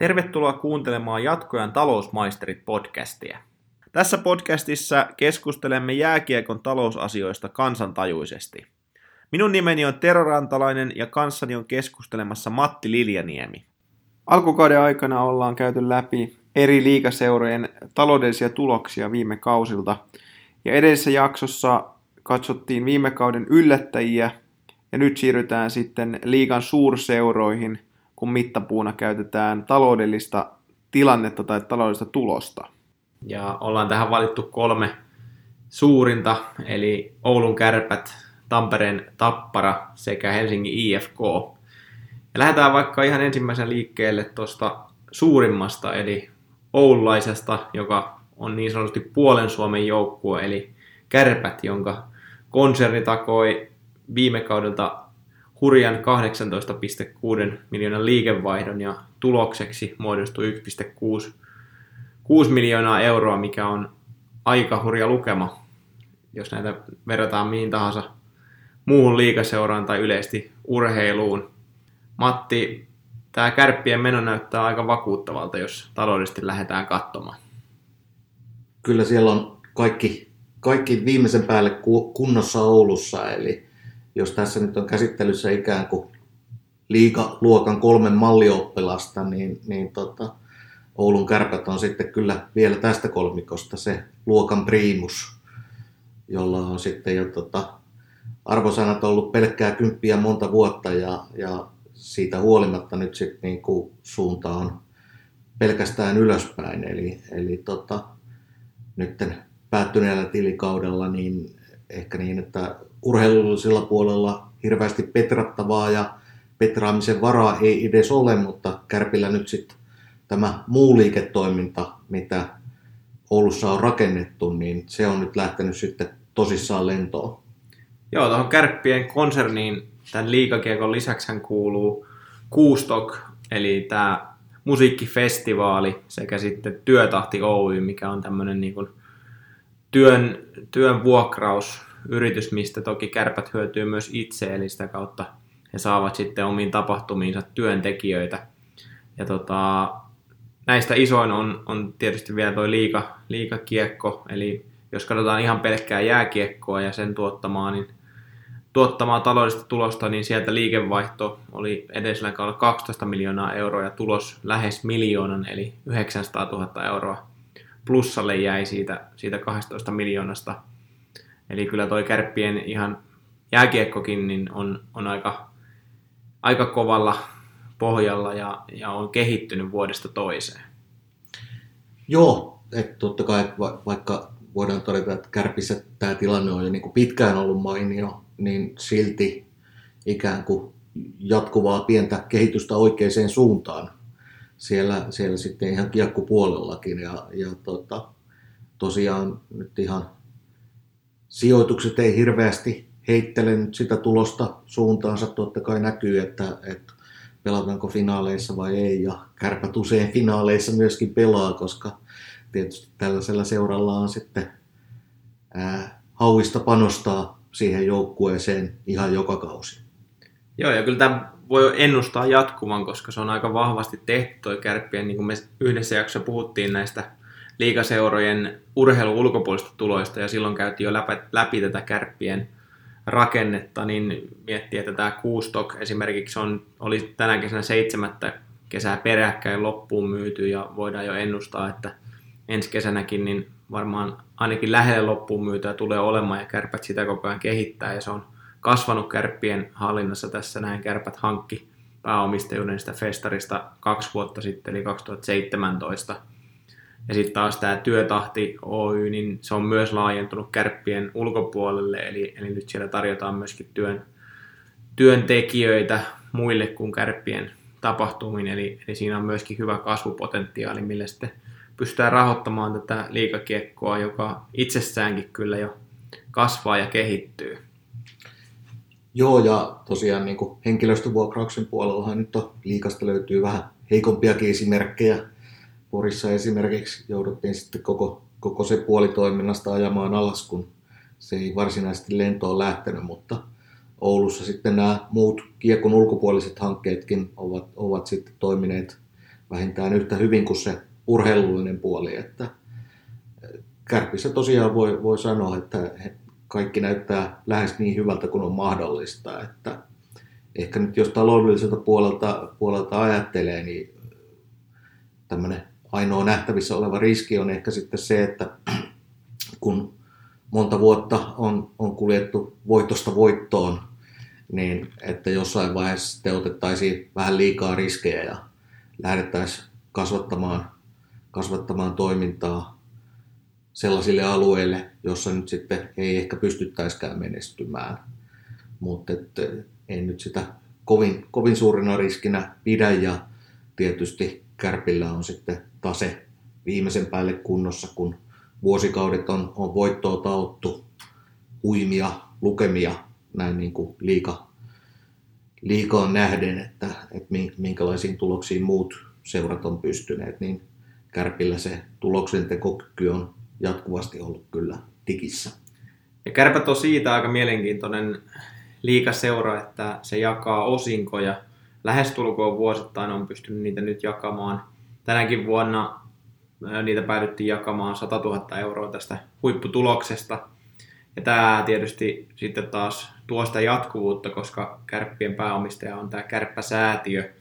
Tervetuloa kuuntelemaan Jatkojan talousmaisterit podcastia. Tässä podcastissa keskustelemme jääkiekon talousasioista kansantajuisesti. Minun nimeni on Tero Rantalainen ja kanssani on keskustelemassa Matti Liljaniemi. Alkukauden aikana ollaan käyty läpi eri liikaseurojen taloudellisia tuloksia viime kausilta. Ja edellisessä jaksossa katsottiin viime kauden yllättäjiä ja nyt siirrytään sitten liigan suurseuroihin, kun mittapuuna käytetään taloudellista tilannetta tai taloudellista tulosta. Ja ollaan tähän valittu kolme suurinta, eli Oulun kärpät, Tampereen Tappara sekä Helsingin IFK. Ja lähdetään vaikka ihan ensimmäisen liikkeelle tuosta suurimmasta, eli Oululaisesta, joka on niin sanotusti puolen Suomen joukkue, eli Kärpät, jonka konserni takoi viime kaudelta hurjan 18,6 miljoonan liikevaihdon ja tulokseksi muodostui 1,6 miljoonaa euroa, mikä on aika hurja lukema, jos näitä verrataan mihin tahansa muuhun liikaseuraan tai yleisesti urheiluun. Matti, tämä kärppien meno näyttää aika vakuuttavalta, jos taloudellisesti lähdetään katsomaan. Kyllä siellä on kaikki, kaikki viimeisen päälle kunnossa Oulussa, eli jos tässä nyt on käsittelyssä ikään kuin liikaluokan kolmen mallioppilasta, niin, niin tota, Oulun kärpät on sitten kyllä vielä tästä kolmikosta se luokan priimus, jolla on sitten jo tota, arvosanat ollut pelkkää kymppiä monta vuotta ja, ja siitä huolimatta nyt sitten niin kuin suunta on pelkästään ylöspäin. Eli, eli tota, nyt päättyneellä tilikaudella niin ehkä niin, että urheilullisella puolella hirveästi petrattavaa ja petraamisen varaa ei edes ole, mutta Kärpillä nyt sitten tämä muu liiketoiminta, mitä Oulussa on rakennettu, niin se on nyt lähtenyt sitten tosissaan lentoon. Joo, tuohon Kärppien konserniin tämän liikakiekon lisäksi kuuluu Kuustok, eli tämä musiikkifestivaali sekä sitten Työtahti Oy, mikä on tämmöinen niin työn, työn vuokraus yritys, mistä toki kärpät hyötyy myös itse, eli sitä kautta he saavat sitten omiin tapahtumiinsa työntekijöitä. Ja tota, näistä isoin on, on tietysti vielä tuo liika, liikakiekko, eli jos katsotaan ihan pelkkää jääkiekkoa ja sen tuottamaa, niin tuottamaa taloudellista tulosta, niin sieltä liikevaihto oli edellisellä kaudella 12 miljoonaa euroa ja tulos lähes miljoonan, eli 900 000 euroa plussalle jäi siitä, siitä 12 miljoonasta. Eli kyllä toi kärppien ihan jääkiekkokin niin on, on aika, aika kovalla pohjalla ja, ja on kehittynyt vuodesta toiseen. Joo, että totta kai va- vaikka voidaan todeta, että Kärpissä tämä tilanne on jo niin kuin pitkään ollut mainio, niin silti ikään kuin jatkuvaa pientä kehitystä oikeaan suuntaan siellä, siellä sitten ihan kiekkupuolellakin. Ja, ja tota, tosiaan nyt ihan sijoitukset ei hirveästi heittele nyt sitä tulosta suuntaansa. Totta kai näkyy, että, että pelataanko finaaleissa vai ei. Ja kärpät usein finaaleissa myöskin pelaa, koska tietysti tällaisella seuralla on sitten ää, hauista panostaa siihen joukkueeseen ihan joka kausi. Joo, ja kyllä tämä voi ennustaa jatkuvan, koska se on aika vahvasti tehty toi kärppien, niin kuin me yhdessä jaksossa puhuttiin näistä liikaseurojen urheilun ulkopuolista tuloista, ja silloin käytiin jo läpi, läpi tätä kärppien rakennetta, niin miettii, että tämä Kuustok esimerkiksi on, oli tänä kesänä seitsemättä kesää peräkkäin loppuun myyty, ja voidaan jo ennustaa, että ensi kesänäkin niin varmaan ainakin lähelle loppuun myytyä tulee olemaan, ja kärpät sitä koko ajan kehittää, ja se on kasvanut kärppien hallinnassa tässä näin. Kärpät hankki pääomistajuuden sitä festarista kaksi vuotta sitten, eli 2017. Ja sitten taas tämä Työtahti Oy, niin se on myös laajentunut kärppien ulkopuolelle, eli, eli nyt siellä tarjotaan myöskin työn, työntekijöitä muille kuin kärppien tapahtumiin, eli, eli siinä on myöskin hyvä kasvupotentiaali, millä sitten pystytään rahoittamaan tätä liikakiekkoa, joka itsessäänkin kyllä jo kasvaa ja kehittyy. Joo, ja tosiaan niin henkilöstövuokrauksen puolellahan nyt on, liikasta löytyy vähän heikompiakin esimerkkejä. Porissa esimerkiksi jouduttiin sitten koko, koko se puoli toiminnasta ajamaan alas, kun se ei varsinaisesti lentoon lähtenyt, mutta Oulussa sitten nämä muut kiekon ulkopuoliset hankkeetkin ovat, ovat sitten toimineet vähintään yhtä hyvin kuin se urheilullinen puoli, että Kärpissä tosiaan voi, voi sanoa, että kaikki näyttää lähes niin hyvältä kuin on mahdollista, että ehkä nyt jos taloudelliselta puolelta, puolelta ajattelee, niin tämmöinen ainoa nähtävissä oleva riski on ehkä sitten se, että kun monta vuotta on, on kuljettu voitosta voittoon, niin että jossain vaiheessa sitten otettaisiin vähän liikaa riskejä ja lähdettäisiin kasvattamaan, kasvattamaan toimintaa sellaisille alueille, jossa nyt sitten ei ehkä pystyttäisikään menestymään. Mutta en nyt sitä kovin, kovin suurena riskinä pidä ja tietysti Kärpillä on sitten tase viimeisen päälle kunnossa, kun vuosikaudet on, on voittoa tauttu, huimia lukemia näin niin kuin liika, liikaa nähden, että, että minkälaisiin tuloksiin muut seurat on pystyneet, niin Kärpillä se tuloksen tekokyky on jatkuvasti ollut kyllä tikissä. Ja Kärpät on siitä aika mielenkiintoinen liikaseura, että se jakaa osinkoja. Lähestulkoon vuosittain on pystynyt niitä nyt jakamaan. Tänäkin vuonna niitä päädyttiin jakamaan 100 000 euroa tästä huipputuloksesta. Ja tämä tietysti sitten taas tuo sitä jatkuvuutta, koska kärppien pääomistaja on tämä Kärppäsäätiö,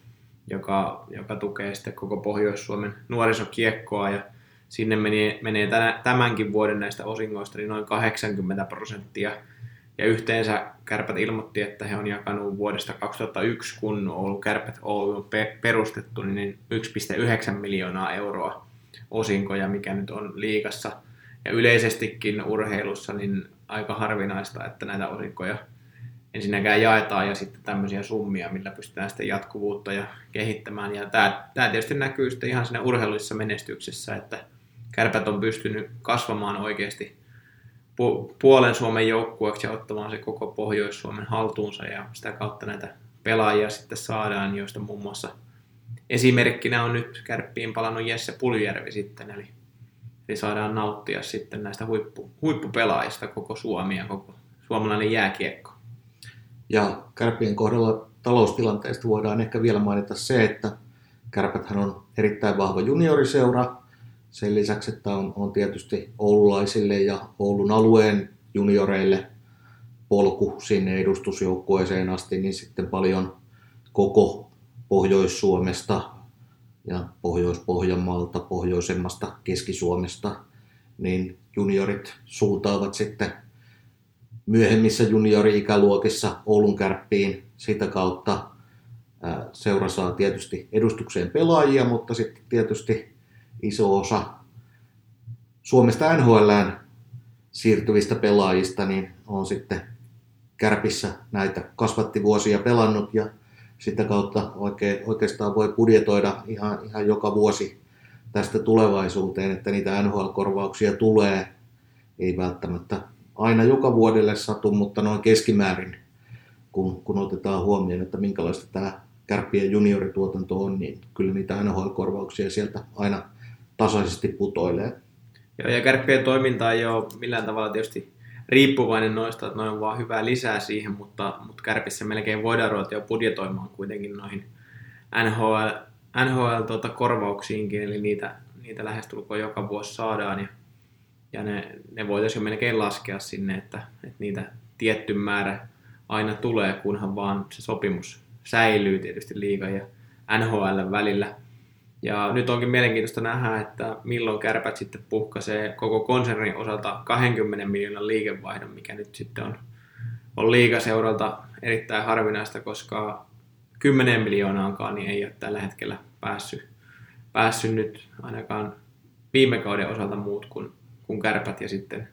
joka, joka tukee sitten koko Pohjois-Suomen nuorisokiekkoa. Ja sinne menee, menee tämänkin vuoden näistä osingoista niin noin 80 prosenttia. Ja yhteensä Kärpät ilmoitti, että he on jakanut vuodesta 2001, kun Oulu Kärpät Oulu on perustettu, niin 1,9 miljoonaa euroa osinkoja, mikä nyt on liikassa. Ja yleisestikin urheilussa niin aika harvinaista, että näitä osinkoja ensinnäkään jaetaan ja sitten tämmöisiä summia, millä pystytään sitten jatkuvuutta ja kehittämään. Ja tämä, tämä tietysti näkyy sitten ihan siinä urheilullisessa menestyksessä, että kärpät on pystynyt kasvamaan oikeasti puolen Suomen joukkueeksi ja ottamaan se koko Pohjois-Suomen haltuunsa ja sitä kautta näitä pelaajia sitten saadaan, joista muun muassa esimerkkinä on nyt kärppiin palannut Jesse Puljärvi sitten, eli, eli saadaan nauttia sitten näistä huippu, huippupelaajista koko Suomi ja koko suomalainen jääkiekko. Ja kärppien kohdalla taloustilanteesta voidaan ehkä vielä mainita se, että Kärpäthän on erittäin vahva junioriseura, sen lisäksi, että on, on tietysti oululaisille ja Oulun alueen junioreille polku sinne edustusjoukkueeseen asti, niin sitten paljon koko Pohjois-Suomesta ja Pohjois-Pohjanmaalta, pohjoisemmasta Keski-Suomesta, niin juniorit suuntaavat sitten myöhemmissä juniori-ikäluokissa Oulun kärppiin. Sitä kautta seura saa tietysti edustukseen pelaajia, mutta sitten tietysti iso osa Suomesta NHLään siirtyvistä pelaajista niin on sitten kärpissä näitä kasvattivuosia pelannut ja sitä kautta oikein, oikeastaan voi budjetoida ihan, ihan joka vuosi tästä tulevaisuuteen, että niitä NHL-korvauksia tulee. Ei välttämättä aina joka vuodelle satu, mutta noin keskimäärin, kun, kun otetaan huomioon, että minkälaista tämä kärppien juniorituotanto on, niin kyllä niitä NHL-korvauksia sieltä aina tasaisesti putoilee. Joo, ja kärppien toiminta ei ole millään tavalla tietysti riippuvainen noista, että noin on vaan hyvää lisää siihen, mutta, mutta kärpissä melkein voidaan ruveta jo budjetoimaan kuitenkin noihin NHL, NHL-korvauksiinkin, tuota, eli niitä, niitä lähestulkoon joka vuosi saadaan, ja, ja ne, ne voitaisiin jo melkein laskea sinne, että, että niitä tietty määrä aina tulee, kunhan vaan se sopimus säilyy tietysti liiga ja NHL välillä. Ja nyt onkin mielenkiintoista nähdä, että milloin kärpät sitten puhkaisee koko konsernin osalta 20 miljoonan liikevaihdon, mikä nyt sitten on, on liigaseuralta erittäin harvinaista, koska 10 miljoonaankaan niin ei ole tällä hetkellä päässyt, päässyt nyt ainakaan viime kauden osalta muut kuin, kuin kärpät ja sitten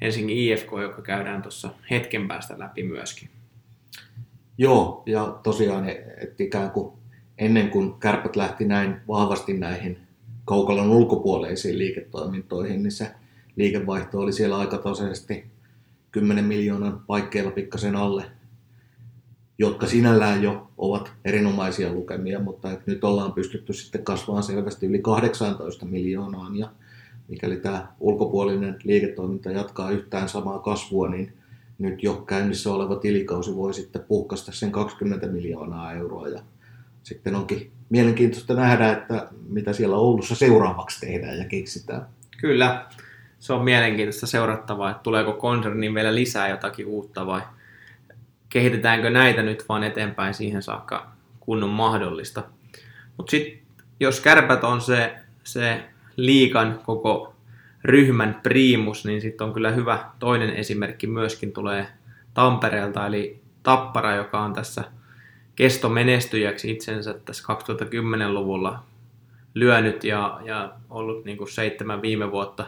Helsingin IFK, joka käydään tuossa hetken päästä läpi myöskin. Joo, ja tosiaan, että ikään kuin ennen kuin kärpät lähti näin vahvasti näihin kaukalon ulkopuoleisiin liiketoimintoihin, niin se liikevaihto oli siellä aika tasaisesti 10 miljoonan paikkeilla pikkasen alle, jotka sinällään jo ovat erinomaisia lukemia, mutta nyt ollaan pystytty sitten kasvamaan selvästi yli 18 miljoonaan. Ja mikäli tämä ulkopuolinen liiketoiminta jatkaa yhtään samaa kasvua, niin nyt jo käynnissä oleva tilikausi voi sitten puhkasta sen 20 miljoonaa euroa. Ja sitten onkin mielenkiintoista nähdä, että mitä siellä Oulussa seuraavaksi tehdään ja keksitään. Kyllä, se on mielenkiintoista seurattavaa, että tuleeko konserniin vielä lisää jotakin uutta vai kehitetäänkö näitä nyt vaan eteenpäin siihen saakka, kun on mahdollista. Mutta sitten jos kärpät on se, se liikan koko ryhmän priimus, niin sitten on kyllä hyvä toinen esimerkki myöskin tulee Tampereelta, eli Tappara, joka on tässä kestomenestyjäksi itsensä tässä 2010-luvulla lyönyt ja, ja ollut niin kuin seitsemän viime vuotta,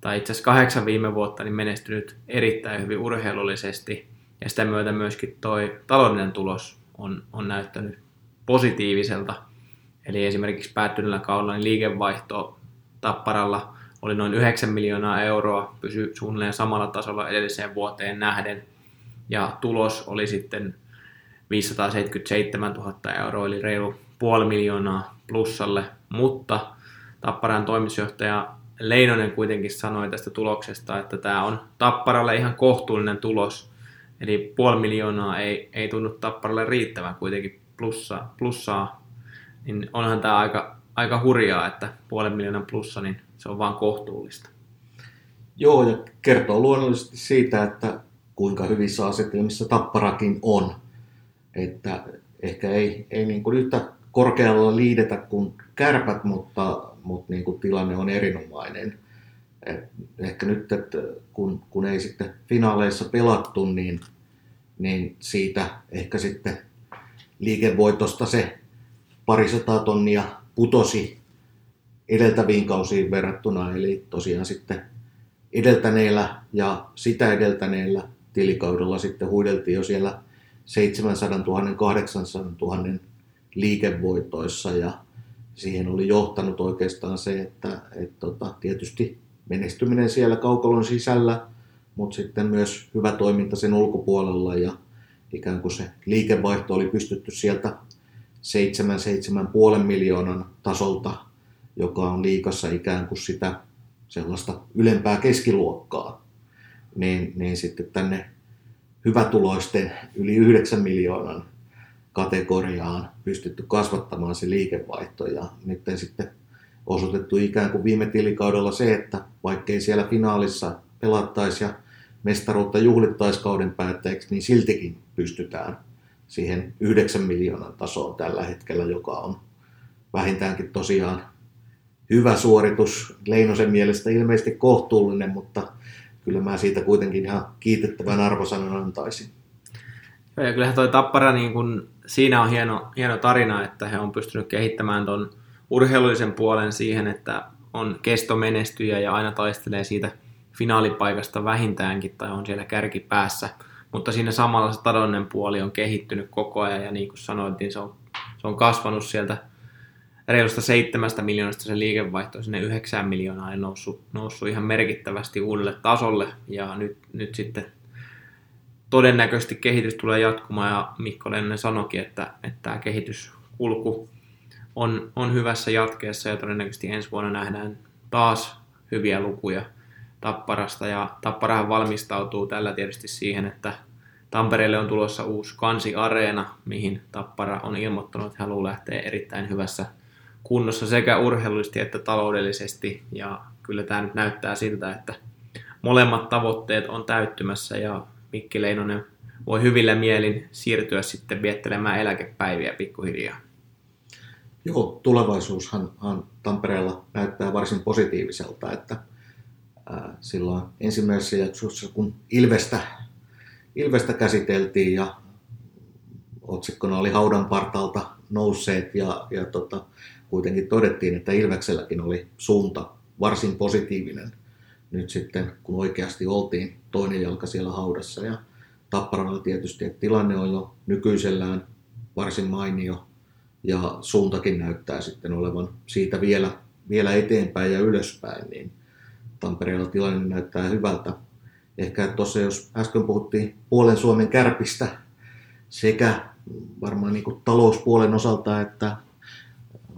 tai itse asiassa kahdeksan viime vuotta, niin menestynyt erittäin hyvin urheilullisesti. Ja sitä myötä myöskin toi taloudellinen tulos on, on näyttänyt positiiviselta. Eli esimerkiksi päättyneellä kaudella niin liikevaihto Tapparalla oli noin 9 miljoonaa euroa, pysyi suunnilleen samalla tasolla edelliseen vuoteen nähden. Ja tulos oli sitten 577 000 euroa, eli reilu puoli miljoonaa plussalle, mutta Tapparan toimitusjohtaja Leinonen kuitenkin sanoi tästä tuloksesta, että tämä on Tapparalle ihan kohtuullinen tulos, eli puoli miljoonaa ei, ei tunnu Tapparalle riittävän kuitenkin plussa, plussaa, niin onhan tämä aika, aika hurjaa, että puolen miljoonan plussa, niin se on vaan kohtuullista. Joo, ja kertoo luonnollisesti siitä, että kuinka hyvissä asetelmissa Tapparakin on. Että ehkä ei, ei niin kuin yhtä korkealla liidetä kuin kärpät, mutta, mutta niin kuin tilanne on erinomainen. Et ehkä nyt, että kun, kun ei sitten finaaleissa pelattu, niin, niin siitä ehkä sitten liikevoitosta se parisataa tonnia putosi edeltäviin kausiin verrattuna, eli tosiaan sitten edeltäneellä ja sitä edeltäneellä tilikaudella sitten huideltiin jo siellä 700 000, 800 000 liikevoitoissa ja siihen oli johtanut oikeastaan se, että et tota, tietysti menestyminen siellä kaukalon sisällä, mutta sitten myös hyvä toiminta sen ulkopuolella ja ikään kuin se liikevaihto oli pystytty sieltä 7-7,5 miljoonan tasolta, joka on liikassa ikään kuin sitä sellaista ylempää keskiluokkaa, niin, niin sitten tänne hyvätuloisten yli 9 miljoonan kategoriaan pystytty kasvattamaan se liikevaihto ja nyt sitten osoitettu ikään kuin viime tilikaudella se, että vaikkei siellä finaalissa pelattaisi ja mestaruutta juhlittaisi kauden päätteeksi, niin siltikin pystytään siihen 9 miljoonan tasoon tällä hetkellä, joka on vähintäänkin tosiaan hyvä suoritus. Leinosen mielestä ilmeisesti kohtuullinen, mutta kyllä mä siitä kuitenkin ihan kiitettävän arvosanan antaisin. Joo, ja kyllähän toi Tappara, niin kun, siinä on hieno, hieno tarina, että he on pystynyt kehittämään ton urheilullisen puolen siihen, että on kestomenestyjä ja aina taistelee siitä finaalipaikasta vähintäänkin tai on siellä kärkipäässä. Mutta siinä samalla se puoli on kehittynyt koko ajan ja niin kuin sanoin, niin se on, se on kasvanut sieltä reilusta seitsemästä miljoonasta se liikevaihto sinne yhdeksään miljoonaa ja noussut, noussut ihan merkittävästi uudelle tasolle. Ja nyt, nyt sitten todennäköisesti kehitys tulee jatkumaan ja Mikko Lennon sanoikin, että, että tämä kehityskulku on, on hyvässä jatkeessa ja todennäköisesti ensi vuonna nähdään taas hyviä lukuja Tapparasta. Ja Tapparahan valmistautuu tällä tietysti siihen, että Tampereelle on tulossa uusi kansiareena, mihin Tappara on ilmoittanut, että haluaa lähteä erittäin hyvässä kunnossa sekä urheilullisesti että taloudellisesti. Ja kyllä tämä nyt näyttää siltä, että molemmat tavoitteet on täyttymässä ja Mikki Leinonen voi hyvillä mielin siirtyä sitten viettelemään eläkepäiviä pikkuhiljaa. Joo, tulevaisuushan Tampereella näyttää varsin positiiviselta, että silloin ensimmäisessä jaksossa, kun Ilvestä, Ilvestä käsiteltiin ja otsikkona oli haudan partalta nousseet ja, ja tota, kuitenkin todettiin, että Ilvekselläkin oli suunta varsin positiivinen nyt sitten, kun oikeasti oltiin toinen jalka siellä haudassa. Ja Tapparalla tietysti, että tilanne on jo nykyisellään varsin mainio ja suuntakin näyttää sitten olevan siitä vielä, vielä eteenpäin ja ylöspäin, niin Tampereella tilanne näyttää hyvältä. Ehkä tuossa, jos äsken puhuttiin puolen Suomen kärpistä sekä varmaan niin talouspuolen osalta, että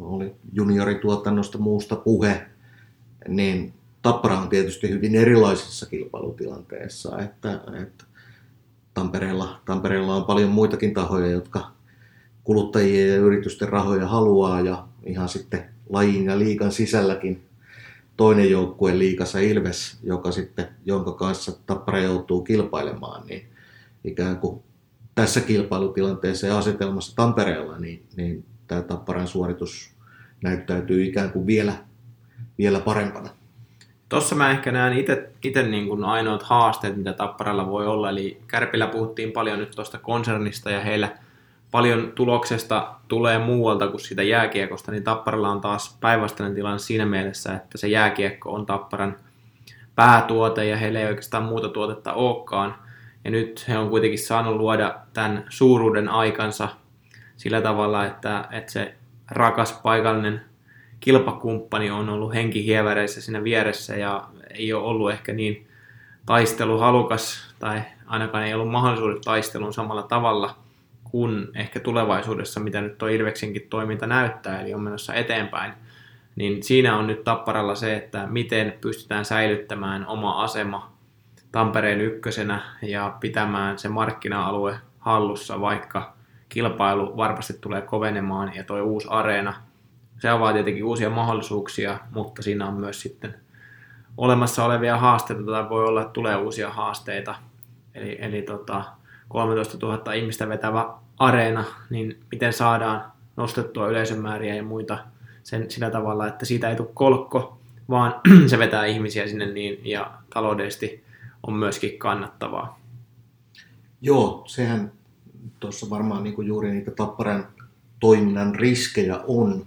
oli juniorituotannosta muusta puhe, niin Tappara on tietysti hyvin erilaisessa kilpailutilanteessa, että, että Tampereella, Tampereella on paljon muitakin tahoja, jotka kuluttajien ja yritysten rahoja haluaa ja ihan sitten lajin ja liikan sisälläkin toinen joukkue liikassa Ilves, joka sitten, jonka kanssa Tappara joutuu kilpailemaan, niin ikään kuin tässä kilpailutilanteessa ja asetelmassa Tampereella, niin, niin tämä Tapparan suoritus näyttäytyy ikään kuin vielä, vielä parempana. Tuossa mä ehkä näen itse niin kuin ainoat haasteet, mitä Tapparalla voi olla. Eli Kärpillä puhuttiin paljon nyt tuosta konsernista ja heillä paljon tuloksesta tulee muualta kuin siitä jääkiekosta, niin Tapparalla on taas päinvastainen tilanne siinä mielessä, että se jääkiekko on Tapparan päätuote ja heillä ei oikeastaan muuta tuotetta olekaan. Ja nyt he on kuitenkin saanut luoda tämän suuruuden aikansa sillä tavalla, että, että se rakas paikallinen kilpakumppani on ollut henkihieväreissä siinä vieressä ja ei ole ollut ehkä niin taisteluhalukas tai ainakaan ei ollut mahdollisuudet taisteluun samalla tavalla kuin ehkä tulevaisuudessa, mitä nyt tuo Ilveksenkin toiminta näyttää, eli on menossa eteenpäin. Niin siinä on nyt Tapparalla se, että miten pystytään säilyttämään oma asema Tampereen ykkösenä ja pitämään se markkina-alue hallussa, vaikka kilpailu varmasti tulee kovenemaan ja tuo uusi areena – se avaa tietenkin uusia mahdollisuuksia, mutta siinä on myös sitten olemassa olevia haasteita tai voi olla, että tulee uusia haasteita. Eli, eli tota, 13 000 ihmistä vetävä areena, niin miten saadaan nostettua yleisömääriä ja muita sen, sillä tavalla, että siitä ei tule kolkko, vaan se vetää ihmisiä sinne niin ja taloudellisesti on myöskin kannattavaa. Joo, sehän tuossa varmaan niin kuin juuri niitä Tapparan toiminnan riskejä on,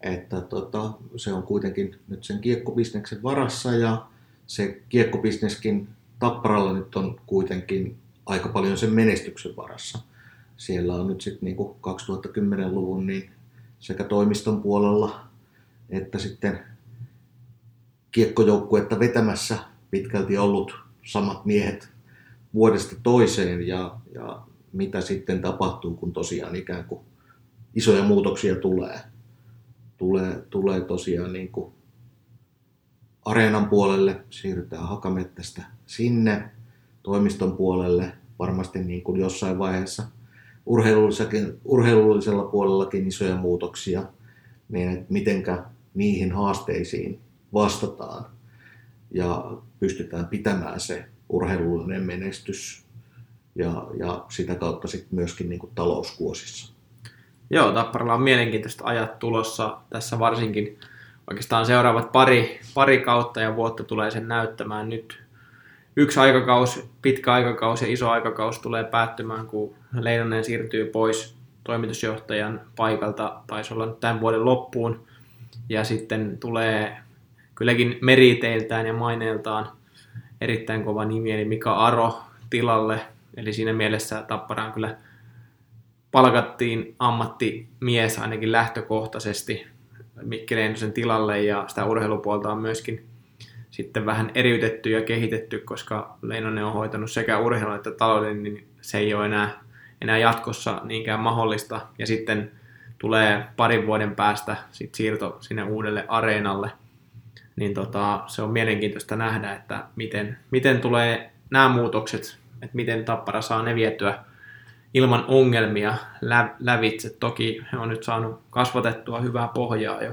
että tota, se on kuitenkin nyt sen kiekkobisneksen varassa ja se kiekkobisneskin Tapparalla nyt on kuitenkin aika paljon sen menestyksen varassa. Siellä on nyt sitten niin 2010-luvun niin sekä toimiston puolella että sitten kiekkojoukkuetta vetämässä pitkälti ollut samat miehet vuodesta toiseen ja, ja mitä sitten tapahtuu, kun tosiaan ikään kuin isoja muutoksia tulee. Tulee, tulee tosiaan niin kuin areenan puolelle, siirrytään Hakamettästä sinne, toimiston puolelle, varmasti niin kuin jossain vaiheessa urheilullisella puolellakin isoja muutoksia, niin että mitenkä niihin haasteisiin vastataan. Ja pystytään pitämään se urheilullinen menestys ja, ja sitä kautta sitten myöskin niin kuin talouskuosissa. Joo, Tapparalla on mielenkiintoiset ajat tulossa tässä varsinkin. Oikeastaan seuraavat pari, pari kautta ja vuotta tulee sen näyttämään nyt. Yksi aikakausi, pitkä aikakausi ja iso aikakausi tulee päättymään, kun Leinonen siirtyy pois toimitusjohtajan paikalta, taisi olla nyt tämän vuoden loppuun. Ja sitten tulee kylläkin meriteiltään ja maineeltaan erittäin kova nimi, eli Mika Aro tilalle. Eli siinä mielessä Tappara on kyllä palkattiin ammattimies ainakin lähtökohtaisesti Mikki Leinosen tilalle ja sitä urheilupuolta on myöskin sitten vähän eriytetty ja kehitetty, koska Leinonen on hoitanut sekä urheilun että talouden, niin se ei ole enää, enää jatkossa niinkään mahdollista. Ja sitten tulee parin vuoden päästä sit siirto sinne uudelle areenalle, niin tota, se on mielenkiintoista nähdä, että miten, miten tulee nämä muutokset, että miten Tappara saa ne vietyä ilman ongelmia lä- lävitse. Toki he on nyt saanut kasvatettua hyvää pohjaa jo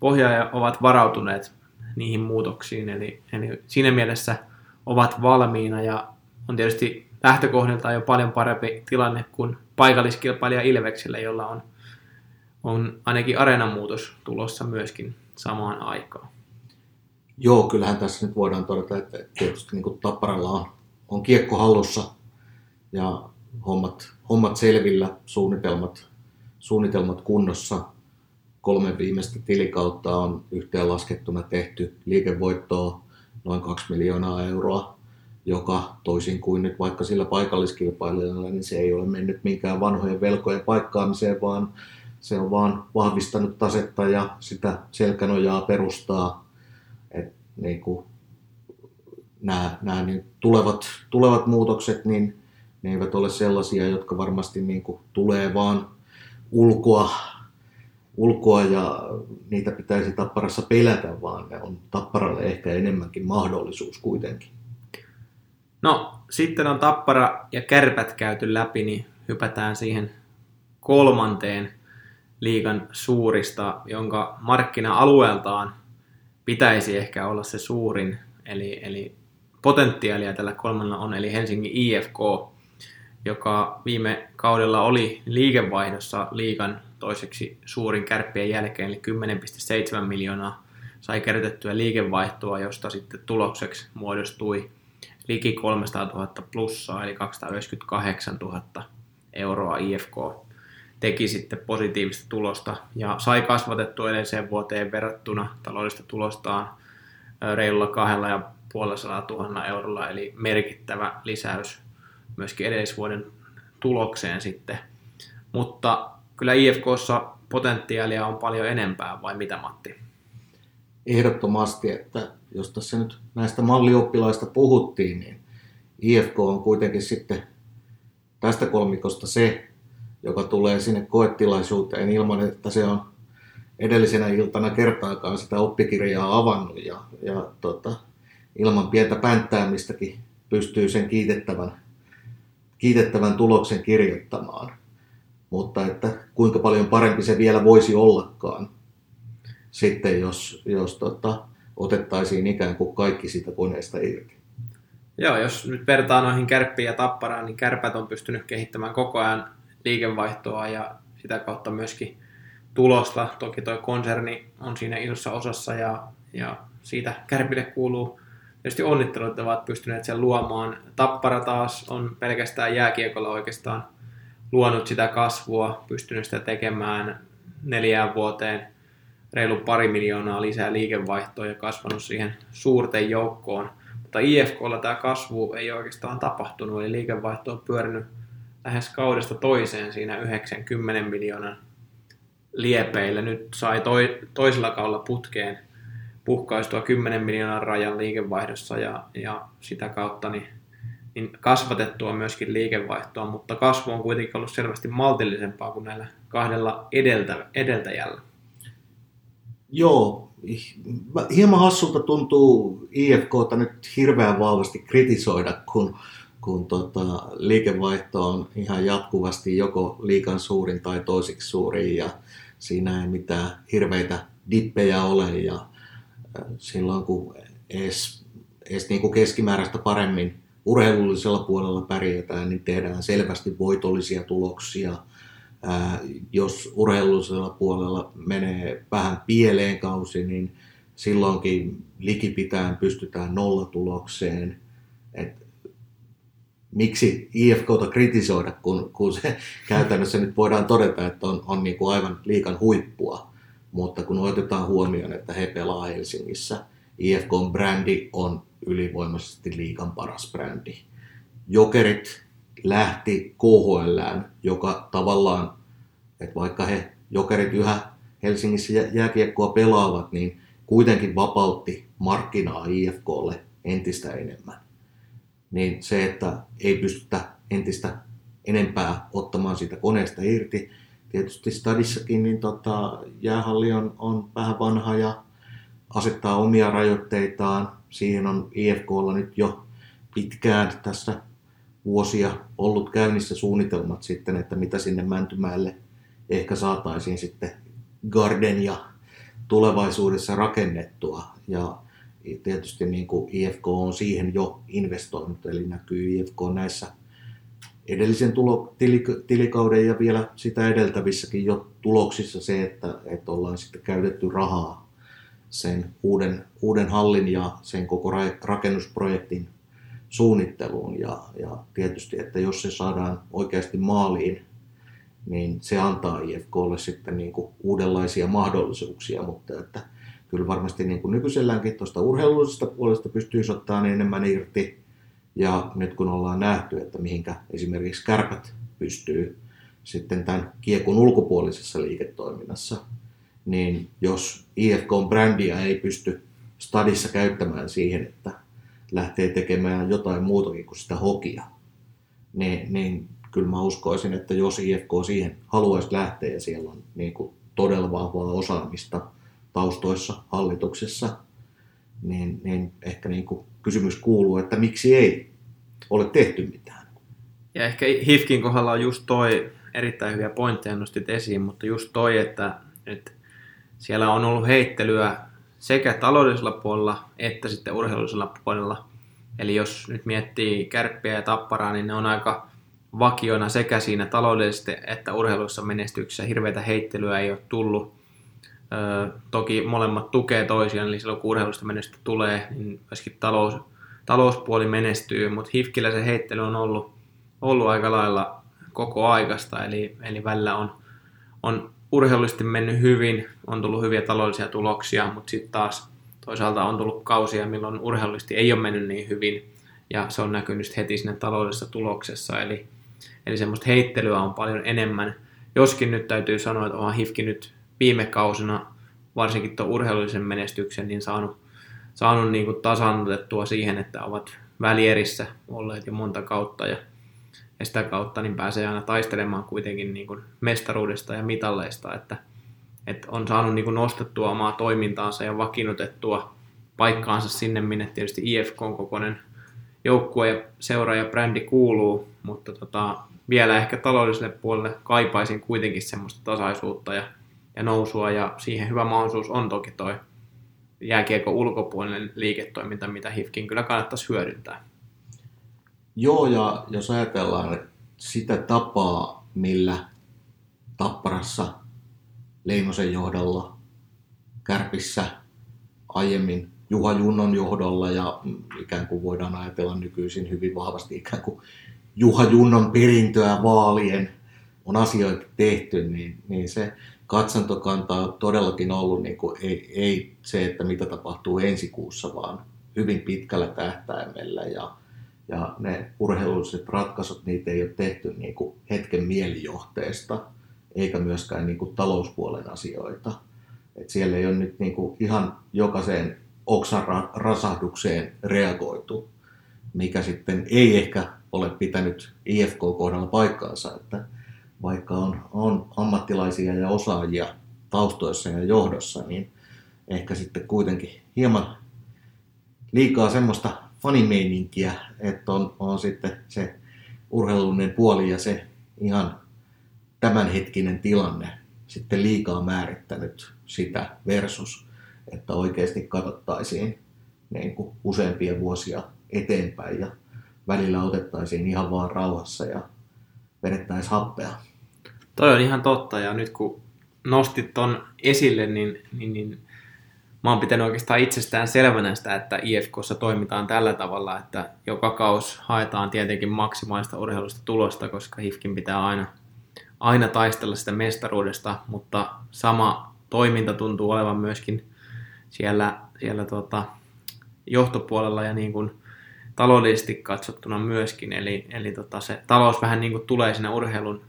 pohjaa ja ovat varautuneet niihin muutoksiin. Eli, eli siinä mielessä ovat valmiina ja on tietysti lähtökohdilta jo paljon parempi tilanne kuin paikalliskilpailija Ilvekselle, jolla on, on ainakin areenamuutos tulossa myöskin samaan aikaan. Joo, kyllähän tässä nyt voidaan todeta, että tietysti niin kuin on, on kiekko hallussa ja hommat, hommat selvillä, suunnitelmat, suunnitelmat kunnossa. Kolme viimeistä tilikautta on yhteenlaskettuna tehty liikevoittoa noin 2 miljoonaa euroa, joka toisin kuin nyt vaikka sillä paikalliskilpailijalla, niin se ei ole mennyt minkään vanhojen velkojen paikkaamiseen, vaan se on vaan vahvistanut tasetta ja sitä selkänojaa perustaa. Et niin kuin nämä, nämä niin tulevat, tulevat muutokset, niin ne eivät ole sellaisia, jotka varmasti niin kuin tulee vaan ulkoa, ulkoa ja niitä pitäisi tapparassa pelätä, vaan ne on tapparalle ehkä enemmänkin mahdollisuus kuitenkin. No, sitten on tappara ja kärpät käyty läpi, niin hypätään siihen kolmanteen liigan suurista, jonka markkina-alueeltaan pitäisi ehkä olla se suurin, eli, eli potentiaalia tällä kolmannella on, eli Helsingin IFK, joka viime kaudella oli liikevaihdossa liigan toiseksi suurin kärppien jälkeen, eli 10,7 miljoonaa sai kerrytettyä liikevaihtoa, josta sitten tulokseksi muodostui liki 300 000 plussaa, eli 298 000 euroa IFK teki sitten positiivista tulosta ja sai kasvatettua edelliseen vuoteen verrattuna taloudellista tulostaan reilulla kahdella ja puolella tuhannella eurolla, eli merkittävä lisäys myöskin edellisvuoden tulokseen sitten. Mutta kyllä IFKssa potentiaalia on paljon enempää, vai mitä Matti? Ehdottomasti, että jos tässä nyt näistä mallioppilaista puhuttiin, niin IFK on kuitenkin sitten tästä kolmikosta se, joka tulee sinne koetilaisuuteen ilman, että se on edellisenä iltana kertaakaan sitä oppikirjaa avannut ja, ja tota, ilman pientä pänttäämistäkin pystyy sen kiitettävän, kiitettävän tuloksen kirjoittamaan. Mutta että kuinka paljon parempi se vielä voisi ollakaan sitten, jos, jos tota, otettaisiin ikään kuin kaikki siitä koneesta irti. Joo, jos nyt vertaa noihin kärppiin ja tapparaan, niin kärpät on pystynyt kehittämään koko ajan liikevaihtoa ja sitä kautta myöskin tulosta. Toki tuo konserni on siinä isossa osassa ja, ja siitä kärpille kuuluu tietysti onnittelut, että ovat pystyneet sen luomaan. Tappara taas on pelkästään jääkiekolla oikeastaan luonut sitä kasvua, pystynyt sitä tekemään neljään vuoteen reilu pari miljoonaa lisää liikevaihtoa ja kasvanut siihen suurten joukkoon. Mutta IFKlla tämä kasvu ei oikeastaan tapahtunut, eli liikevaihto on pyörinyt lähes kaudesta toiseen siinä 90 miljoonan liepeillä. Nyt sai toi, toisella kaudella putkeen puhkaistua 10 miljoonan rajan liikevaihdossa ja, ja sitä kautta niin, niin kasvatettua myöskin liikevaihtoa, mutta kasvu on kuitenkin ollut selvästi maltillisempaa kuin näillä kahdella edeltä, edeltäjällä. Joo, hieman hassulta tuntuu IFKta nyt hirveän vahvasti kritisoida, kun kun tota, liikevaihto on ihan jatkuvasti joko liikan suurin tai toisiksi suurin ja siinä ei mitään hirveitä dippejä ole ja silloin kun edes, edes niin kuin keskimääräistä paremmin urheilullisella puolella pärjätään, niin tehdään selvästi voitollisia tuloksia. Jos urheilullisella puolella menee vähän pieleen kausi, niin silloinkin likipitään pystytään nollatulokseen. Et miksi IFKta kritisoida, kun, kun se käytännössä nyt voidaan todeta, että on, on niin kuin aivan liikan huippua. Mutta kun otetaan huomioon, että he pelaa Helsingissä, IFKn brändi on ylivoimaisesti liikan paras brändi. Jokerit lähti KHL, joka tavallaan, että vaikka he jokerit yhä Helsingissä jääkiekkoa pelaavat, niin kuitenkin vapautti markkinaa IFKlle entistä enemmän niin se, että ei pystytä entistä enempää ottamaan siitä koneesta irti. Tietysti stadissakin niin tota, jäähalli on, on vähän vanha ja asettaa omia rajoitteitaan. Siihen on IFKlla nyt jo pitkään tässä vuosia ollut käynnissä suunnitelmat sitten, että mitä sinne Mäntymäelle ehkä saataisiin sitten gardenia tulevaisuudessa rakennettua. Ja tietysti niin kuin IFK on siihen jo investoinut, eli näkyy IFK näissä edellisen tulo, tilikauden ja vielä sitä edeltävissäkin jo tuloksissa se, että, että ollaan sitten käytetty rahaa sen uuden, uuden hallin ja sen koko rakennusprojektin suunnitteluun. Ja, ja tietysti, että jos se saadaan oikeasti maaliin, niin se antaa IFKlle sitten niin kuin uudenlaisia mahdollisuuksia, mutta että kyllä varmasti niin kuin nykyiselläänkin tuosta urheilullisesta puolesta pystyy ottaa enemmän irti. Ja nyt kun ollaan nähty, että mihinkä esimerkiksi kärpät pystyy sitten tämän kiekon ulkopuolisessa liiketoiminnassa, niin jos IFK-brändiä ei pysty stadissa käyttämään siihen, että lähtee tekemään jotain muutakin kuin sitä hokia, niin, niin kyllä mä uskoisin, että jos IFK siihen haluaisi lähteä ja siellä on niin kuin todella vahvaa osaamista – taustoissa hallituksessa, niin, niin ehkä niin kuin kysymys kuuluu, että miksi ei ole tehty mitään. Ja ehkä HIFKin kohdalla on just toi, erittäin hyviä pointteja nostit esiin, mutta just toi, että, että siellä on ollut heittelyä sekä taloudellisella puolella että sitten urheilullisella puolella. Eli jos nyt miettii kärppiä ja tapparaa, niin ne on aika vakiona sekä siinä taloudellisesti että urheilussa menestyksessä. Hirveitä heittelyä ei ole tullut. Toki molemmat tukee toisiaan, eli silloin kun urheilusta menestystä tulee, niin myöskin talous, talouspuoli menestyy, mutta Hifkillä se heittely on ollut, ollut aika lailla koko aikasta, eli, eli välillä on, on urheilullisesti mennyt hyvin, on tullut hyviä taloudellisia tuloksia, mutta sitten taas toisaalta on tullut kausia, milloin urheilullisesti ei ole mennyt niin hyvin, ja se on näkynyt heti siinä taloudellisessa tuloksessa, eli, eli semmoista heittelyä on paljon enemmän. Joskin nyt täytyy sanoa, että onhan Hifki nyt viime kausina, varsinkin tuon urheilullisen menestyksen, niin saanut, saanut niin kuin tasannutettua siihen, että ovat välierissä olleet jo monta kautta, ja ja sitä kautta niin pääsee aina taistelemaan kuitenkin niin kuin mestaruudesta ja mitalleista, että, että on saanut niin kuin nostettua omaa toimintaansa ja vakiinnutettua paikkaansa sinne, minne tietysti IFK on kokoinen joukkue ja seura ja brändi kuuluu, mutta tota, vielä ehkä taloudelliselle puolelle kaipaisin kuitenkin semmoista tasaisuutta ja, ja nousua, ja siihen hyvä mahdollisuus on toki toi jääkiekko ulkopuolinen liiketoiminta, mitä HIFKin kyllä kannattaisi hyödyntää. Joo, ja jos ajatellaan sitä tapaa, millä Tapparassa Leimosen johdolla, Kärpissä aiemmin Juha Junnon johdolla ja ikään kuin voidaan ajatella nykyisin hyvin vahvasti ikään kuin Juha Junnon perintöä vaalien on asioita tehty, niin, niin se katsantokanta on todellakin ollut niin kuin, ei, ei se, että mitä tapahtuu ensi kuussa, vaan hyvin pitkällä tähtäimellä ja ja ne urheilulliset ratkaisut, niitä ei ole tehty niin kuin hetken mielijohteesta, eikä myöskään niin kuin talouspuolen asioita. Et siellä ei ole nyt niin kuin ihan jokaiseen oksan rasahdukseen reagoitu, mikä sitten ei ehkä ole pitänyt IFK-kohdalla paikkaansa, että vaikka on, on ammattilaisia ja osaajia taustoissa ja johdossa, niin ehkä sitten kuitenkin hieman liikaa semmoista fanimeininkiä, että on, on sitten se urheilullinen puoli ja se ihan tämänhetkinen tilanne sitten liikaa määrittänyt sitä versus, että oikeasti katsottaisiin niin kuin useampia vuosia eteenpäin ja välillä otettaisiin ihan vaan rauhassa ja vedettäisiin happea. Toi on ihan totta ja nyt kun nostit ton esille, niin, niin, niin mä oon pitänyt oikeastaan itsestään selvänä sitä, että IFKssa toimitaan tällä tavalla, että joka kaus haetaan tietenkin maksimaalista urheilusta tulosta, koska HIFKin pitää aina, aina taistella sitä mestaruudesta, mutta sama toiminta tuntuu olevan myöskin siellä, siellä tuota, johtopuolella ja niin kuin taloudellisesti katsottuna myöskin, eli, eli tota se talous vähän niin kuin tulee siinä urheilun,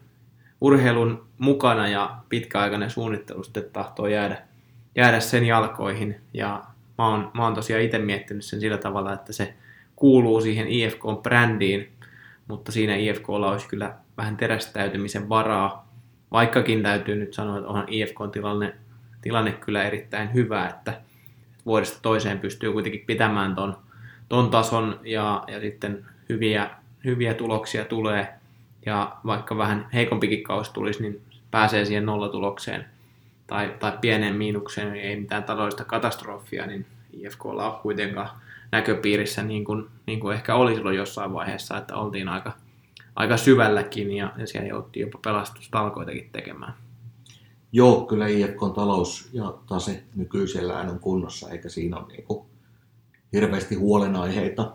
urheilun mukana ja pitkäaikainen suunnittelu sitten tahtoo jäädä, jäädä sen jalkoihin. Ja mä oon, mä oon tosiaan itse miettinyt sen sillä tavalla, että se kuuluu siihen IFK-brändiin, mutta siinä IFKlla olisi kyllä vähän terästäytymisen varaa. Vaikkakin täytyy nyt sanoa, että onhan IFK-tilanne tilanne kyllä erittäin hyvä, että vuodesta toiseen pystyy kuitenkin pitämään ton, ton tason ja, ja sitten hyviä, hyviä tuloksia tulee. Ja vaikka vähän heikompikin kausi tulisi, niin pääsee siihen nollatulokseen tai, tai pienen miinukseen, niin ei mitään taloudellista katastrofia, niin IFKlla on kuitenkaan näköpiirissä niin kuin, niin kuin ehkä oli silloin jossain vaiheessa, että oltiin aika, aika syvälläkin ja, ja siellä jouttiin jopa pelastustalkoitakin tekemään. Joo, kyllä IFKn talous ja tase nykyisellään on kunnossa, eikä siinä ole niin kuin hirveästi huolenaiheita.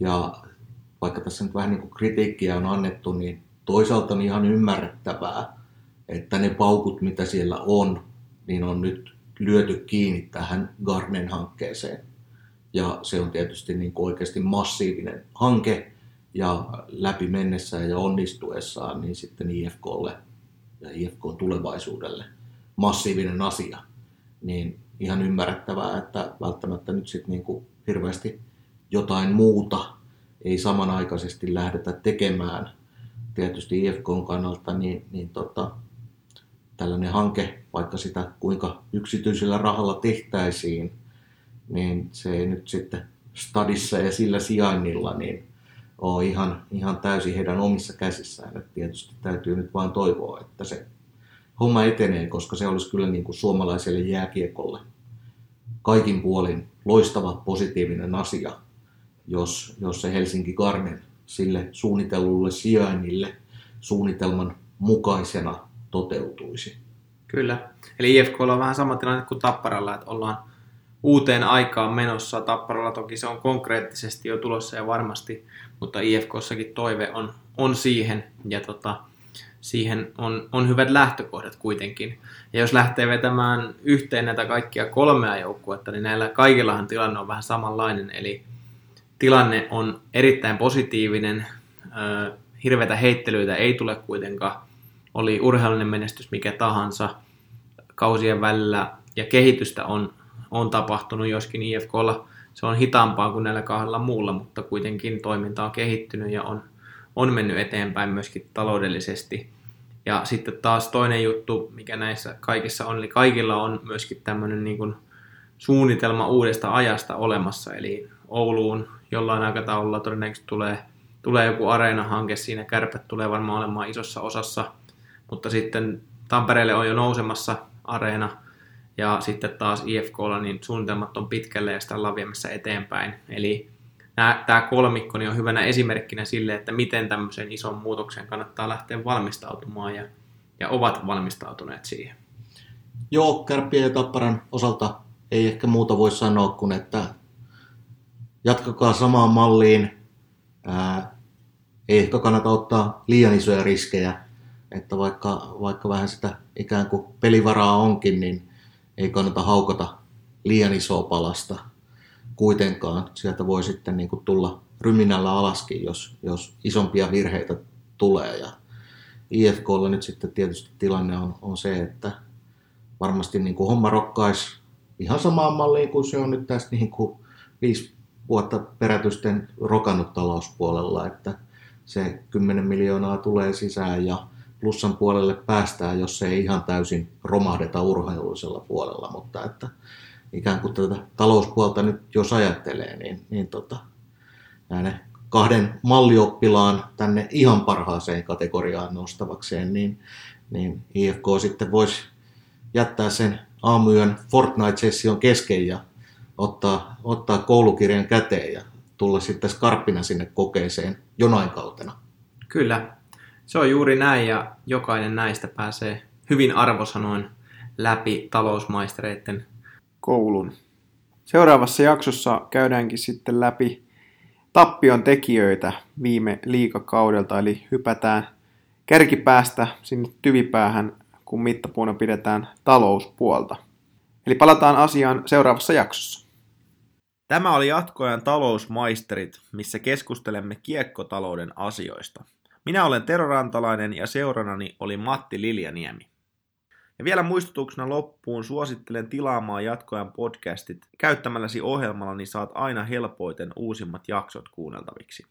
Ja vaikka tässä nyt vähän niin kuin kritiikkiä on annettu, niin toisaalta on ihan ymmärrettävää, että ne paukut, mitä siellä on, niin on nyt lyöty kiinni tähän Garnen hankkeeseen. Ja se on tietysti niin kuin oikeasti massiivinen hanke, ja läpi mennessään ja onnistuessaan, niin sitten IFKlle ja IFKn tulevaisuudelle massiivinen asia. Niin ihan ymmärrettävää, että välttämättä nyt sitten niin kuin hirveästi jotain muuta ei samanaikaisesti lähdetä tekemään. Tietysti IFKn kannalta niin, niin tota, tällainen hanke, vaikka sitä kuinka yksityisellä rahalla tehtäisiin, niin se ei nyt sitten stadissa ja sillä sijainnilla niin ole ihan, ihan täysin heidän omissa käsissään. Et tietysti täytyy nyt vain toivoa, että se homma etenee, koska se olisi kyllä niin kuin suomalaiselle jääkiekolle kaikin puolin loistava positiivinen asia, jos, jos se Helsinki Garden sille suunnitellulle sijainnille suunnitelman mukaisena toteutuisi. Kyllä. Eli IFK on vähän sama tilanne kuin Tapparalla, että ollaan uuteen aikaan menossa. Tapparalla toki se on konkreettisesti jo tulossa ja varmasti, mutta IFKssakin toive on, on siihen ja tota, siihen on, on hyvät lähtökohdat kuitenkin. Ja jos lähtee vetämään yhteen näitä kaikkia kolmea joukkuetta, niin näillä kaikillahan tilanne on vähän samanlainen. Eli tilanne on erittäin positiivinen, hirveitä heittelyitä ei tule kuitenkaan, oli urheilullinen menestys mikä tahansa kausien välillä, ja kehitystä on, on tapahtunut, joskin IFKlla se on hitaampaa kuin näillä kahdella muulla, mutta kuitenkin toiminta on kehittynyt ja on, on mennyt eteenpäin myöskin taloudellisesti. Ja sitten taas toinen juttu, mikä näissä kaikissa on, eli kaikilla on myöskin tämmöinen niin kuin suunnitelma uudesta ajasta olemassa, eli Ouluun jollain aikataululla todennäköisesti tulee, tulee joku areenahanke siinä, kärpät tulee varmaan olemaan isossa osassa, mutta sitten Tampereelle on jo nousemassa areena, ja sitten taas IFKlla niin suunnitelmat on pitkälle ja sitä ollaan viemässä eteenpäin. Eli tämä kolmikko niin on hyvänä esimerkkinä sille, että miten tämmöisen ison muutoksen kannattaa lähteä valmistautumaan ja, ja ovat valmistautuneet siihen. Joo, kärppien ja tapparan osalta ei ehkä muuta voi sanoa kuin, että jatkakaa samaan malliin. Ää, ei ehkä kannata ottaa liian isoja riskejä, että vaikka, vaikka vähän sitä ikään kuin pelivaraa onkin, niin ei kannata haukata liian isoa palasta kuitenkaan. Sieltä voi sitten niin kuin tulla ryminällä alaskin, jos, jos isompia virheitä tulee. Ja IFKlla nyt sitten tietysti tilanne on, on se, että varmasti niin kuin homma rokkaisi ihan samaan malliin kuin se on nyt tästä niin kuin viisi vuotta perätysten rokannut talouspuolella, että se 10 miljoonaa tulee sisään ja plussan puolelle päästään, jos se ei ihan täysin romahdeta urheilullisella puolella, mutta että ikään kuin tätä talouspuolta nyt jos ajattelee, niin, niin tota, näiden kahden mallioppilaan tänne ihan parhaaseen kategoriaan nostavakseen, niin, niin IFK sitten voisi jättää sen aamuyön. Fortnite-session kesken ja ottaa, ottaa koulukirjan käteen ja tulla sitten skarppina sinne kokeeseen jonain kautena. Kyllä, se on juuri näin ja jokainen näistä pääsee hyvin arvosanoin läpi talousmaistereiden koulun. Seuraavassa jaksossa käydäänkin sitten läpi tappion tekijöitä viime liikakaudelta, eli hypätään kärkipäästä sinne tyvipäähän, kun mittapuuna pidetään talouspuolta. Eli palataan asiaan seuraavassa jaksossa. Tämä oli jatkoajan talousmaisterit, missä keskustelemme kiekkotalouden asioista. Minä olen Tero Rantalainen ja seuranani oli Matti Liljaniemi. Ja vielä muistutuksena loppuun suosittelen tilaamaan jatkoajan podcastit. Käyttämälläsi ohjelmalla niin saat aina helpoiten uusimmat jaksot kuunneltaviksi.